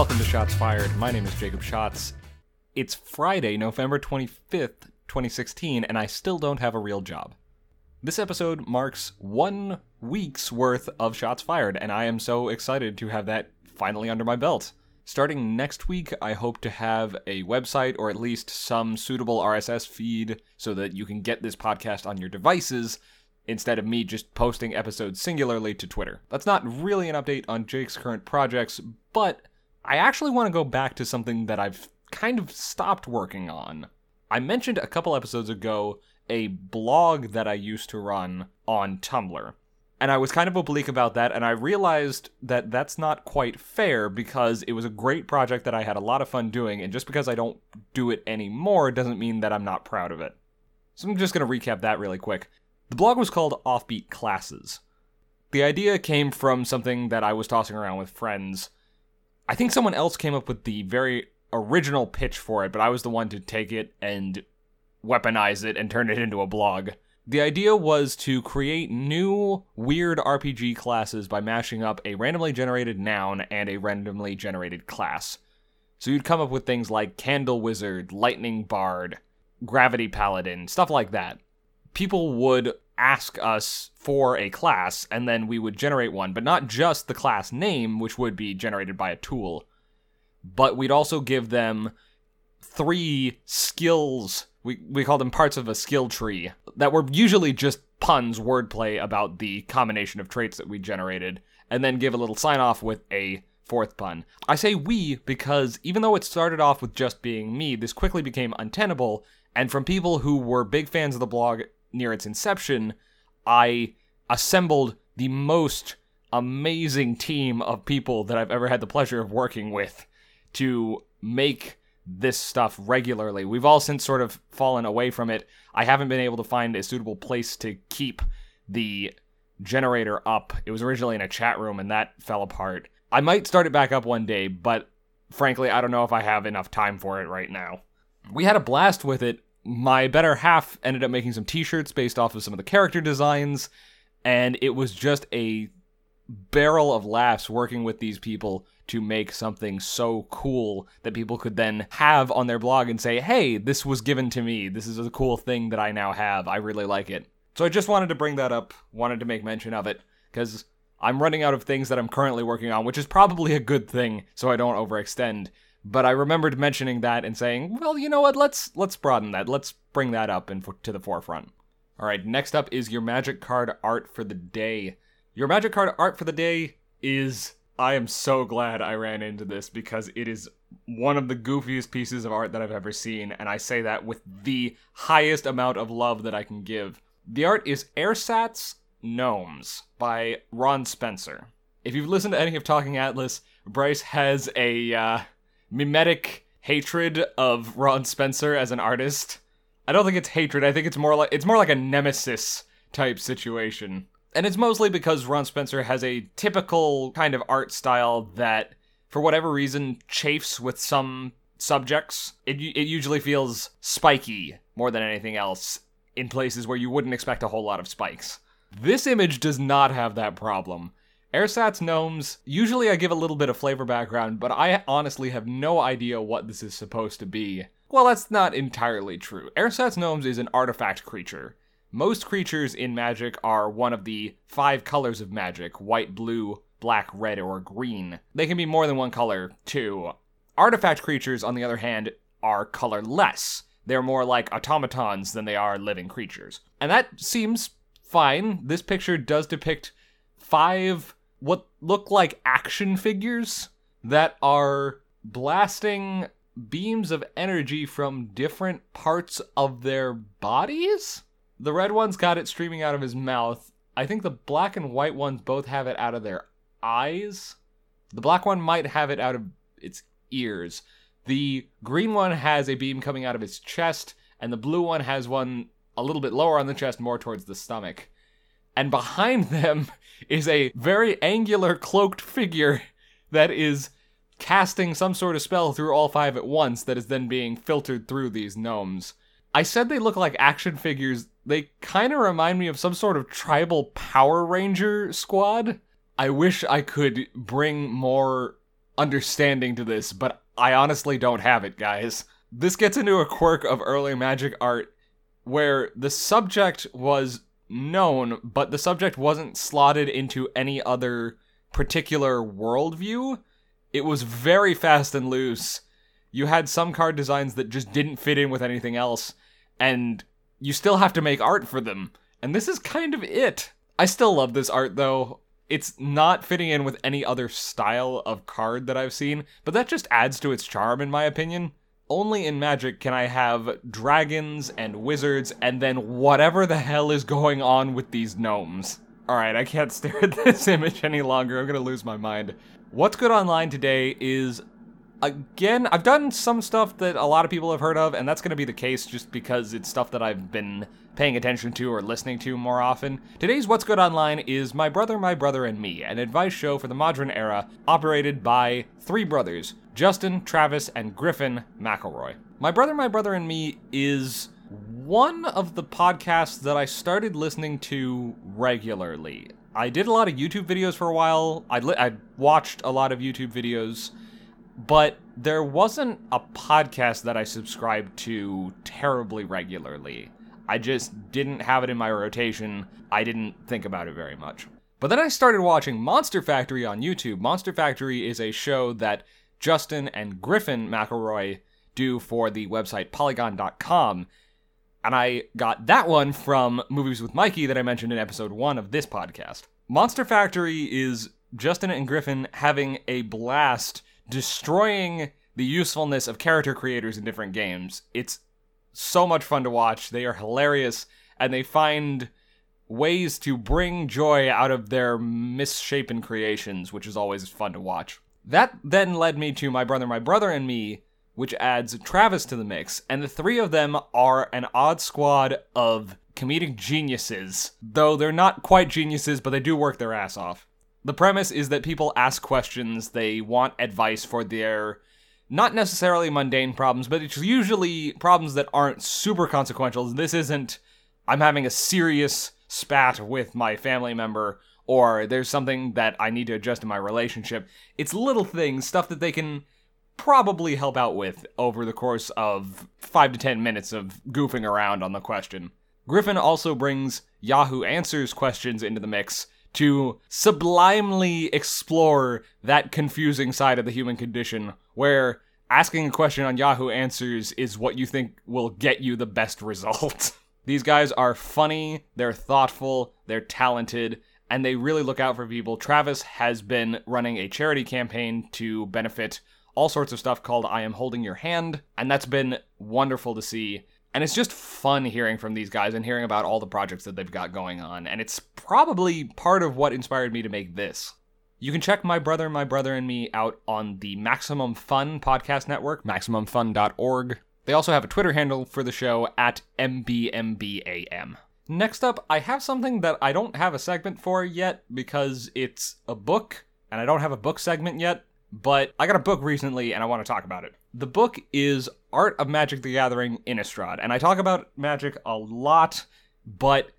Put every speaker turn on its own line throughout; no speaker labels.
Welcome to Shots Fired. My name is Jacob Shots. It's Friday, November 25th, 2016, and I still don't have a real job. This episode marks one week's worth of Shots Fired, and I am so excited to have that finally under my belt. Starting next week, I hope to have a website or at least some suitable RSS feed so that you can get this podcast on your devices instead of me just posting episodes singularly to Twitter. That's not really an update on Jake's current projects, but I actually want to go back to something that I've kind of stopped working on. I mentioned a couple episodes ago a blog that I used to run on Tumblr. And I was kind of oblique about that, and I realized that that's not quite fair because it was a great project that I had a lot of fun doing, and just because I don't do it anymore doesn't mean that I'm not proud of it. So I'm just going to recap that really quick. The blog was called Offbeat Classes. The idea came from something that I was tossing around with friends. I think someone else came up with the very original pitch for it, but I was the one to take it and weaponize it and turn it into a blog. The idea was to create new weird RPG classes by mashing up a randomly generated noun and a randomly generated class. So you'd come up with things like Candle Wizard, Lightning Bard, Gravity Paladin, stuff like that. People would ask us for a class, and then we would generate one, but not just the class name, which would be generated by a tool, but we'd also give them three skills we we call them parts of a skill tree that were usually just puns, wordplay about the combination of traits that we generated, and then give a little sign off with a fourth pun. I say we because even though it started off with just being me, this quickly became untenable, and from people who were big fans of the blog near its inception, I assembled the most amazing team of people that I've ever had the pleasure of working with to make this stuff regularly. We've all since sort of fallen away from it. I haven't been able to find a suitable place to keep the generator up. It was originally in a chat room and that fell apart. I might start it back up one day, but frankly, I don't know if I have enough time for it right now. We had a blast with it. My better half ended up making some t shirts based off of some of the character designs, and it was just a barrel of laughs working with these people to make something so cool that people could then have on their blog and say, hey, this was given to me. This is a cool thing that I now have. I really like it. So I just wanted to bring that up, wanted to make mention of it, because I'm running out of things that I'm currently working on, which is probably a good thing, so I don't overextend. But I remembered mentioning that and saying, well, you know what? Let's let's broaden that. Let's bring that up and to the forefront. All right, next up is your magic card art for the day. Your magic card art for the day is I am so glad I ran into this because it is one of the goofiest pieces of art that I've ever seen, and I say that with the highest amount of love that I can give. The art is Ersatz Gnomes by Ron Spencer. If you've listened to any of Talking Atlas, Bryce has a uh, mimetic hatred of Ron Spencer as an artist. I don't think it's hatred. I think it's more like it's more like a nemesis type situation. And it's mostly because Ron Spencer has a typical kind of art style that, for whatever reason, chafes with some subjects. It, it usually feels spiky more than anything else in places where you wouldn't expect a whole lot of spikes. This image does not have that problem. Ersatz gnomes, usually I give a little bit of flavor background, but I honestly have no idea what this is supposed to be. Well, that's not entirely true. Ersatz gnomes is an artifact creature. Most creatures in Magic are one of the five colors of Magic white, blue, black, red, or green. They can be more than one color, too. Artifact creatures, on the other hand, are colorless. They're more like automatons than they are living creatures. And that seems fine. This picture does depict five what look like action figures that are blasting beams of energy from different parts of their bodies? The red one's got it streaming out of his mouth. I think the black and white ones both have it out of their eyes. The black one might have it out of its ears. The green one has a beam coming out of its chest, and the blue one has one a little bit lower on the chest, more towards the stomach. And behind them is a very angular cloaked figure that is casting some sort of spell through all five at once that is then being filtered through these gnomes. I said they look like action figures. They kind of remind me of some sort of tribal Power Ranger squad. I wish I could bring more understanding to this, but I honestly don't have it, guys. This gets into a quirk of early magic art where the subject was known, but the subject wasn't slotted into any other particular worldview. It was very fast and loose. You had some card designs that just didn't fit in with anything else, and you still have to make art for them. And this is kind of it. I still love this art though. It's not fitting in with any other style of card that I've seen, but that just adds to its charm, in my opinion. Only in Magic can I have dragons and wizards and then whatever the hell is going on with these gnomes. Alright, I can't stare at this image any longer. I'm gonna lose my mind. What's good online today is again, I've done some stuff that a lot of people have heard of, and that's going to be the case just because it's stuff that I've been paying attention to or listening to more often. Today's What's Good Online is My Brother, My Brother, and Me, an advice show for the modern era operated by three brothers Justin, Travis, and Griffin McElroy. My Brother, My Brother, and Me is one of the podcasts that I started listening to regularly. I did a lot of YouTube videos for a while. I, li- I watched a lot of YouTube videos but there wasn't a podcast that I subscribed to terribly regularly. I just didn't have it in my rotation. I didn't think about it very much. But then I started watching Monster Factory on YouTube. Monster Factory is a show that Justin and Griffin McElroy do for the website polygon.com. And I got that one from Movies with Mikey that I mentioned in episode one of this podcast. Monster Factory is Justin and Griffin having a blast destroying the usefulness of character creators in different games. It's so much fun to watch. They are hilarious and they find ways to bring joy out of their misshapen creations, which is always fun to watch. That then led me to My Brother, My Brother, and Me, which adds Travis to the mix, and the three of them are an odd squad of comedic geniuses, though they're not quite geniuses, but they do work their ass off. The premise is that people ask questions, they want advice for their not necessarily mundane problems, but it's usually problems that aren't super consequential. This isn't, I'm having a serious spat with my family member, or there's something that I need to adjust in my relationship. It's little things, stuff that they can probably help out with over the course of five to ten minutes of goofing around on the question. Griffin also brings Yahoo Answers questions into the mix to sublimely explore that confusing side of the human condition where asking a question on Yahoo Answers is what you think will get you the best result. These guys are funny, they're thoughtful, they're talented, and they really look out for people. Travis has been running a charity campaign to benefit all sorts of stuff called I Am Holding Your Hand, and that's been wonderful to see. And it's just fun hearing from these guys and hearing about all the projects that they've got going on. And it's probably part of what inspired me to make this. You can check My Brother, My Brother, and Me out on the Maximum Fun podcast network, MaximumFun.org. They also have a Twitter handle for the show at MBMBAM. Next up, I have something that I don't have a segment for yet because it's a book, and I don't have a book segment yet, but I got a book recently and I want to talk about it. The book is Art of Magic the Gathering Innistrad, and I talk about magic a lot, but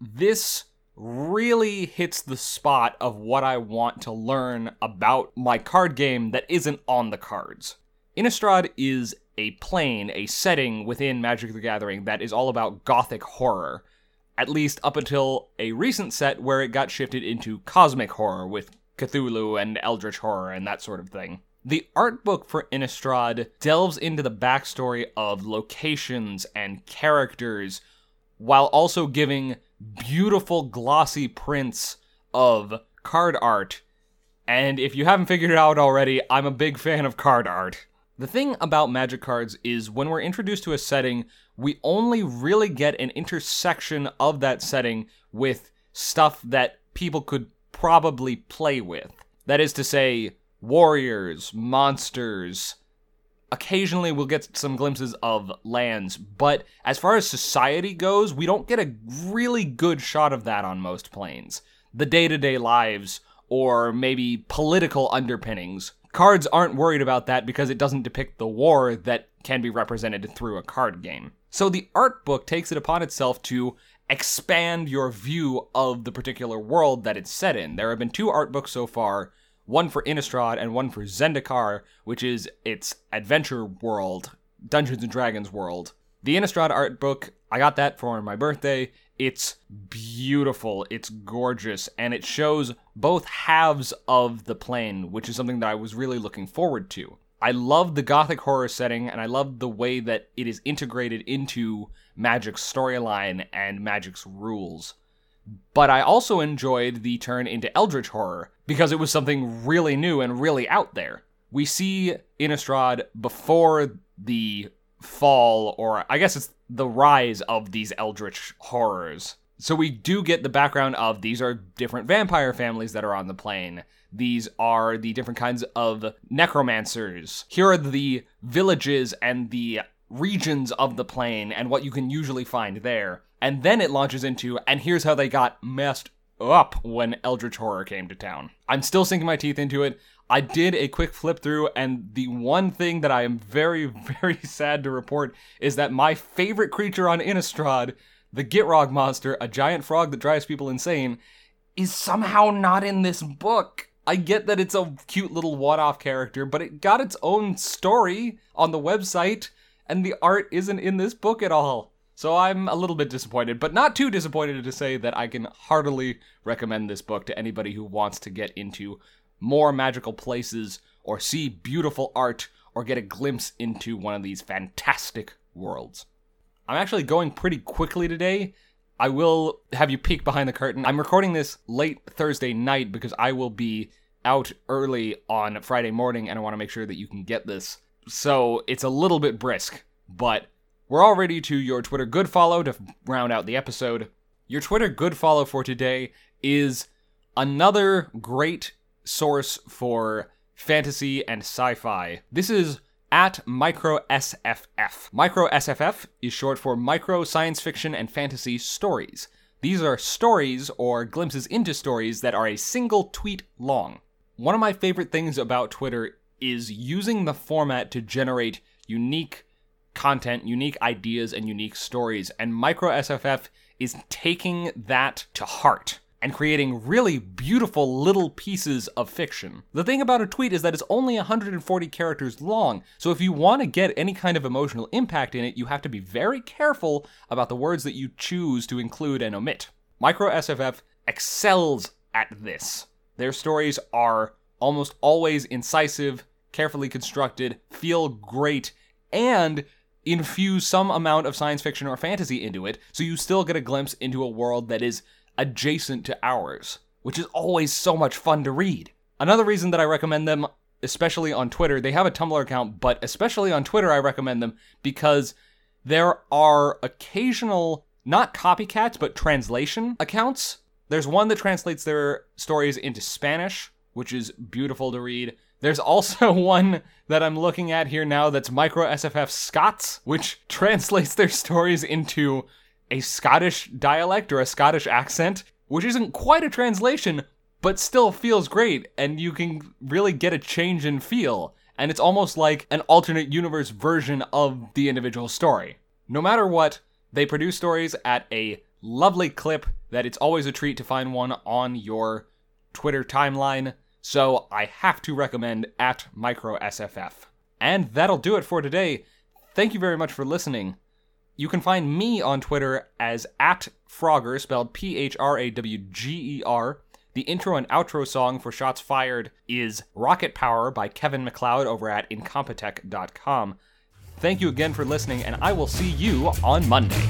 this really hits the spot of what I want to learn about my card game that isn't on the cards. Innistrad is a plane, a setting within Magic the Gathering that is all about gothic horror, at least up until a recent set where it got shifted into cosmic horror with Cthulhu and Eldritch horror and that sort of thing. The art book for Innistrad delves into the backstory of locations and characters while also giving beautiful glossy prints of card art. And if you haven't figured it out already, I'm a big fan of card art. The thing about magic cards is when we're introduced to a setting, we only really get an intersection of that setting with stuff that people could probably play with. That is to say, warriors, monsters. Occasionally, we'll get some glimpses of lands, but as far as society goes, we don't get a really good shot of that on most planes. The day to day lives, or maybe political underpinnings. Cards aren't worried about that because it doesn't depict the war that can be represented through a card game. So the art book takes it upon itself to expand your view of the particular world that it's set in. There have been two art books so far one for Innistrad and one for Zendikar, which is its adventure world, Dungeons and Dragons world. The Innistrad art book, I got that for my birthday. It's beautiful, it's gorgeous, and it shows both halves of the plane, which is something that I was really looking forward to. I love the gothic horror setting, and I love the way that it is integrated into Magic's storyline and Magic's rules. But I also enjoyed the turn into Eldritch horror because it was something really new and really out there. We see Innistrad before the fall, or I guess it's the rise of these Eldritch horrors. So we do get the background of these are different vampire families that are on the plane. These are the different kinds of necromancers. Here are the villages and the regions of the plane and what you can usually find there. And then it launches into, and here's how they got messed up when Eldritch Horror came to town. I'm still sinking my teeth into it. I did a quick flip through, and the one thing that I am very, very sad to report is that my favorite creature on Innistrad, the Gitrog monster, a giant frog that drives people insane, is somehow not in this book. I get that it's a cute little one off character, but it got its own story on the website, and the art isn't in this book at all. So I'm a little bit disappointed, but not too disappointed to say that I can heartily recommend this book to anybody who wants to get into more magical places or see beautiful art or get a glimpse into one of these fantastic worlds. I'm actually going pretty quickly today. I will have you peek behind the curtain. I'm recording this late Thursday night because I will be out early on Friday morning and I want to make sure that you can get this. So it's a little bit brisk, but we're all ready to your Twitter good follow to round out the episode. Your Twitter good follow for today is another great source for fantasy and sci fi. This is at MicroSFF. MicroSFF is short for Micro Science Fiction and Fantasy Stories. These are stories or glimpses into stories that are a single tweet long. One of my favorite things about Twitter is using the format to generate unique content, unique ideas, and unique stories. And MicroSFF is taking that to heart and creating really beautiful little pieces of fiction. The thing about a tweet is that it's only 140 characters long, so if you want to get any kind of emotional impact in it, you have to be very careful about the words that you choose to include and omit. MicroSFF excels at this. Their stories are almost always incisive, carefully constructed, feel great, and infuse some amount of science fiction or fantasy into it, so you still get a glimpse into a world that is adjacent to ours, which is always so much fun to read. Another reason that I recommend them, especially on Twitter, they have a Tumblr account, but especially on Twitter, I recommend them because there are occasional, not copycats, but translation accounts. There's one that translates their stories into Spanish, which is beautiful to read. There's also one that I'm looking at here now that's Micro SFF Scots, which translates their stories into a Scottish dialect or a Scottish accent, which isn't quite a translation, but still feels great, and you can really get a change in feel. And it's almost like an alternate universe version of the individual story. No matter what, they produce stories at a lovely clip that it's always a treat to find one on your Twitter timeline. So I have to recommend at MicroSFF. And that'll do it for today. Thank you very much for listening. You can find me on Twitter as at Phrawger, spelled P H R A W G E R. The intro and outro song for Shots Fired is Rocket Power by Kevin MacLeod over at Incompetech.com. Thank you again for listening, and I will see you on Monday.